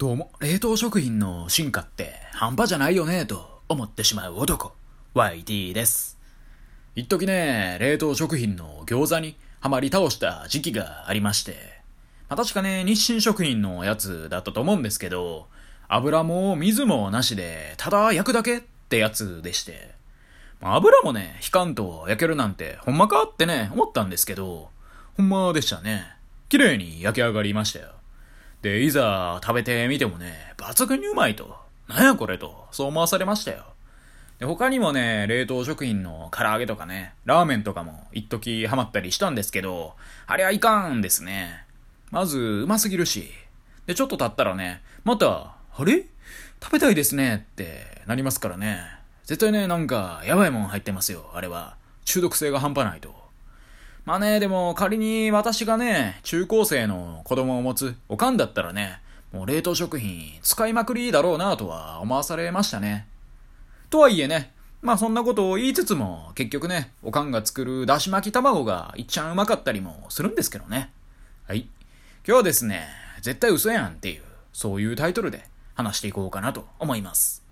どうも、冷凍食品の進化って半端じゃないよねと思ってしまう男、YT です。一時ね、冷凍食品の餃子にはまり倒した時期がありまして、まあ、確かね、日清食品のやつだったと思うんですけど、油も水もなしで、ただ焼くだけってやつでして、まあ油もね、引かんと焼けるなんて、ほんまかってね、思ったんですけど、ほんまでしたね。綺麗に焼き上がりましたよ。で、いざ食べてみてもね、抜群にうまいと。なんやこれと、そう思わされましたよ。で、他にもね、冷凍食品の唐揚げとかね、ラーメンとかも一時ハマったりしたんですけど、あれはいかんですね。まず、うますぎるし。で、ちょっと経ったらね、また、あれ？食べたいですねってなりますからね。絶対ね、なんか、やばいもん入ってますよ、あれは。中毒性が半端ないと。まあね、でも仮に私がね、中高生の子供を持つおかんだったらね、もう冷凍食品使いまくりだろうなとは思わされましたね。とはいえね、まあそんなことを言いつつも、結局ね、おかんが作るだし巻き卵がいっちゃんうまかったりもするんですけどね。はい。今日はですね、絶対嘘やんっていう、そういうタイトルで話していこうかなと思います。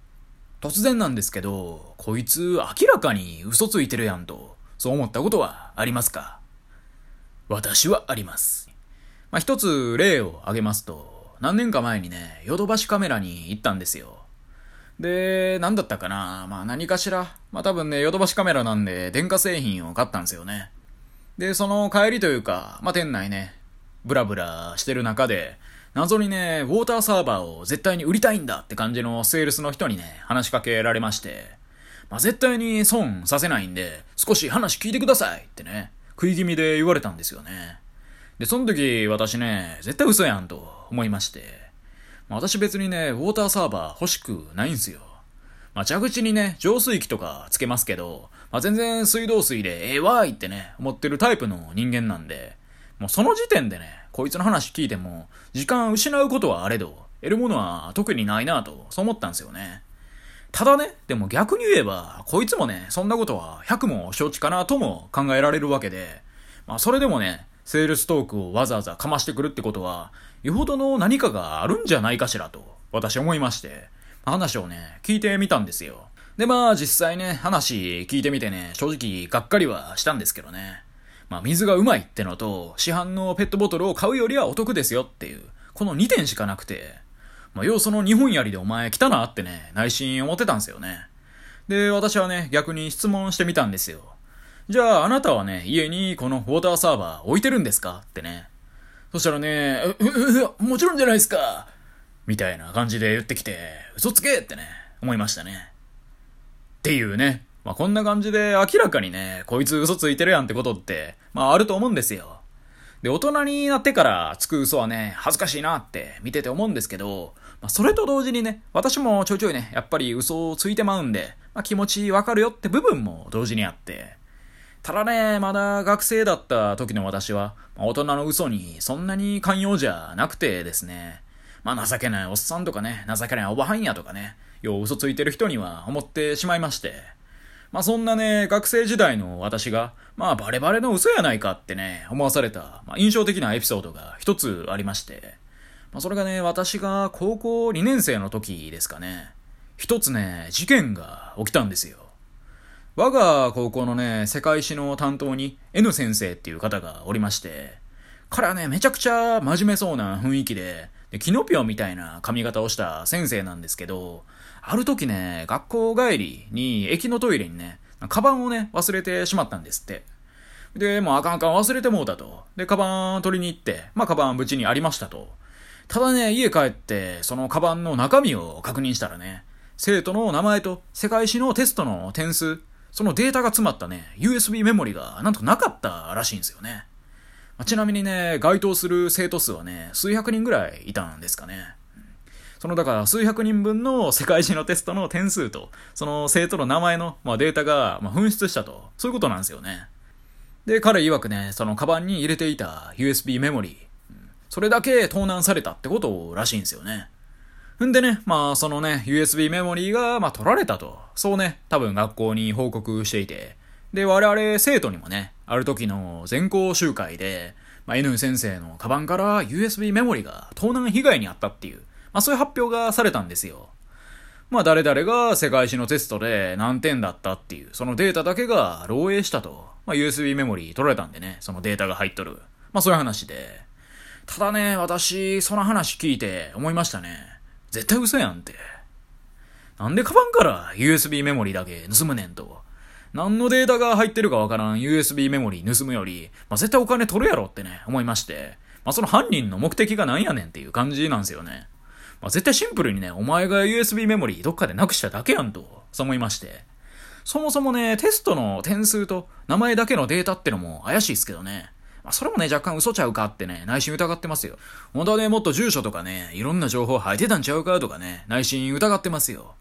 突然なんですけど、こいつ明らかに嘘ついてるやんと、そう思ったことはありますか？私はあります。まあ、一つ例を挙げますと、何年か前にね、ヨドバシカメラに行ったんですよ。で、何だったかな？まあ何かしら？まあ多分ね、ヨドバシカメラなんで電化製品を買ったんですよね。で、その帰りというか、まあ店内ね、ブラブラしてる中で、謎にね、ウォーターサーバーを絶対に売りたいんだって感じのセールスの人にね、話しかけられまして、まあ絶対に損させないんで、少し話聞いてくださいってね、食い気味で言われたんですよね。で、その時私ね、絶対嘘やんと思いまして、まあ、私別にね、ウォーターサーバー欲しくないんすよ。まあ、蛇口にね、浄水器とかつけますけど、まあ、全然水道水でええわーいってね、思ってるタイプの人間なんで、もうその時点でね、こいつの話聞いても、時間失うことはあれど、得るものは特にないなと、そう思ったんですよね。ただね、でも逆に言えば、こいつもね、そんなことは100も承知かなとも考えられるわけで、まあそれでもね、セールストークをわざわざかましてくるってことは、よほどの何かがあるんじゃないかしらと、私思いまして、話をね、聞いてみたんですよ。で、まあ実際ね、話聞いてみてね、正直がっかりはしたんですけどね。まあ水がうまいってのと、市販のペットボトルを買うよりはお得ですよっていう、この2点しかなくて、まあ要その2本槍でお前来たなってね、内心思ってたんですよね。で、私はね、逆に質問してみたんですよ。じゃあ、あなたはね、家にこのウォーターサーバー置いてるんですかってね。そしたらね、う、う、う、もちろんじゃないですかみたいな感じで言ってきて、嘘つけってね、思いましたね。っていうね。まあ、こんな感じで明らかにね、こいつ嘘ついてるやんってことって、まあ、あると思うんですよ。で、大人になってからつく嘘はね、恥ずかしいなって見てて思うんですけど、まあ、それと同時にね、私もちょいちょいね、やっぱり嘘をついてまうんで、まあ、気持ちわかるよって部分も同時にあって、ただね、まだ学生だった時の私は、まあ大人の嘘にそんなに寛容じゃなくてですね、まあ情けないおっさんとかね、情けないおばはんやとかね、よう嘘ついてる人には思ってしまいまして、まあそんなね、学生時代の私が、まあバレバレの嘘やないかってね、思わされた、まあ、印象的なエピソードが一つありまして、まあそれがね、私が高校2年生の時ですかね、一つね、事件が起きたんですよ。我が高校のね、世界史の担当に N 先生っていう方がおりまして、彼はね、めちゃくちゃ真面目そうな雰囲気で、でキノピオみたいな髪型をした先生なんですけど、ある時ね、学校帰りに駅のトイレにね、カバンをね、忘れてしまったんですって。で、もうあかんあかん忘れてもうたと。で、カバン取りに行って、まあカバン無事にありましたと。ただね、家帰って、そのカバンの中身を確認したらね、生徒の名前と世界史のテストの点数、そのデータが詰まったね、USB メモリがなんとなかったらしいんですよね。まちなみにね、該当する生徒数はね、数百人ぐらいいたんですかね。そのだから数百人分の世界史のテストの点数と、その生徒の名前の、まあ、データが、まあ、紛失したと、そういうことなんですよね。で、彼曰くね、そのカバンに入れていた USB メモリー、それだけ盗難されたってことらしいんですよね。んでね、まあそのね、USB メモリーが、まあ取られたと。そうね、多分学校に報告していて。で、我々生徒にもね、ある時の全校集会で、まあ N 先生のカバンから USB メモリが盗難被害にあったっていう、まあそういう発表がされたんですよ。まあ誰々が世界史のテストで何点だったっていう、そのデータだけが漏洩したと。まあ USB メモリ取られたんでね、そのデータが入っとる。まあそういう話で。ただね、私、その話聞いて思いましたね。絶対嘘やんって。なんでカバンから USB メモリだけ盗むねんと。何のデータが入ってるかわからん USB メモリー盗むより、まあ、絶対お金取るやろってね、思いまして。まあ、その犯人の目的が何やねんっていう感じなんですよね。まあ、絶対シンプルにね、お前が USB メモリーどっかでなくしただけやんと、そう思いまして。そもそもね、テストの点数と名前だけのデータってのも怪しいっすけどね。まあ、それもね、若干嘘ちゃうかってね、内心疑ってますよ。本当はね、もっと住所とかね、いろんな情報入ってたんちゃうかとかね、内心疑ってますよ。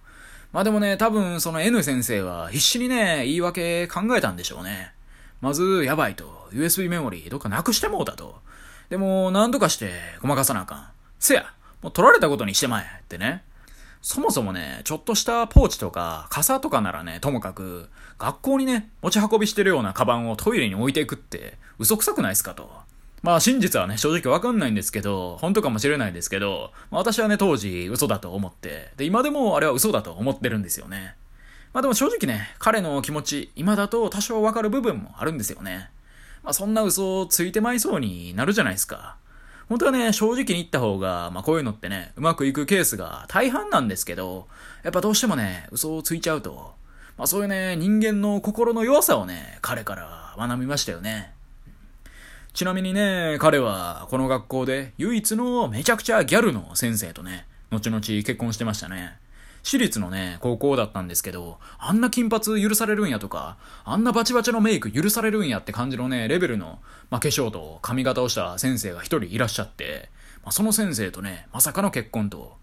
まあでもね、多分その N 先生は必死にね、言い訳考えたんでしょうね。まず、やばいと。USB メモリーどっかなくしてもうたと。でも、何とかしてごまかさなあかん。せや、もう取られたことにしてまえってね。そもそもね、ちょっとしたポーチとか傘とかならね、ともかく、学校にね、持ち運びしてるようなカバンをトイレに置いていくって嘘くさくないっすかと。まあ真実はね、正直わかんないんですけど、本当かもしれないですけど、まあ、私はね、当時嘘だと思って、で、今でもあれは嘘だと思ってるんですよね。まあでも正直ね、彼の気持ち、今だと多少わかる部分もあるんですよね。まあそんな嘘をついてまいそうになるじゃないですか。本当はね、正直に言った方が、まあこういうのってね、うまくいくケースが大半なんですけど、やっぱどうしてもね、嘘をついちゃうと、まあそういうね、人間の心の弱さをね、彼から学びましたよね。ちなみにね、彼はこの学校で唯一のめちゃくちゃギャルの先生とね、後々結婚してましたね。私立のね、高校だったんですけど、あんな金髪許されるんやとか、あんなバチバチのメイク許されるんやって感じのね、レベルの、まあ、化粧と髪型をした先生が一人いらっしゃって、まあ、その先生とね、まさかの結婚と。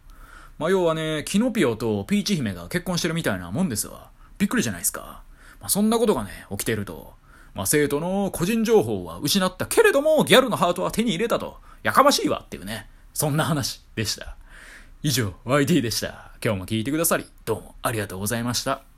まあ、要はね、キノピオとピーチ姫が結婚してるみたいなもんですわ。びっくりじゃないですか。まあ、そんなことがね、起きてると。まあ、生徒の個人情報は失ったけれども、ギャルのハートは手に入れたと。やかましいわっていうね。そんな話でした。以上、YT でした。今日も聞いてくださり、どうもありがとうございました。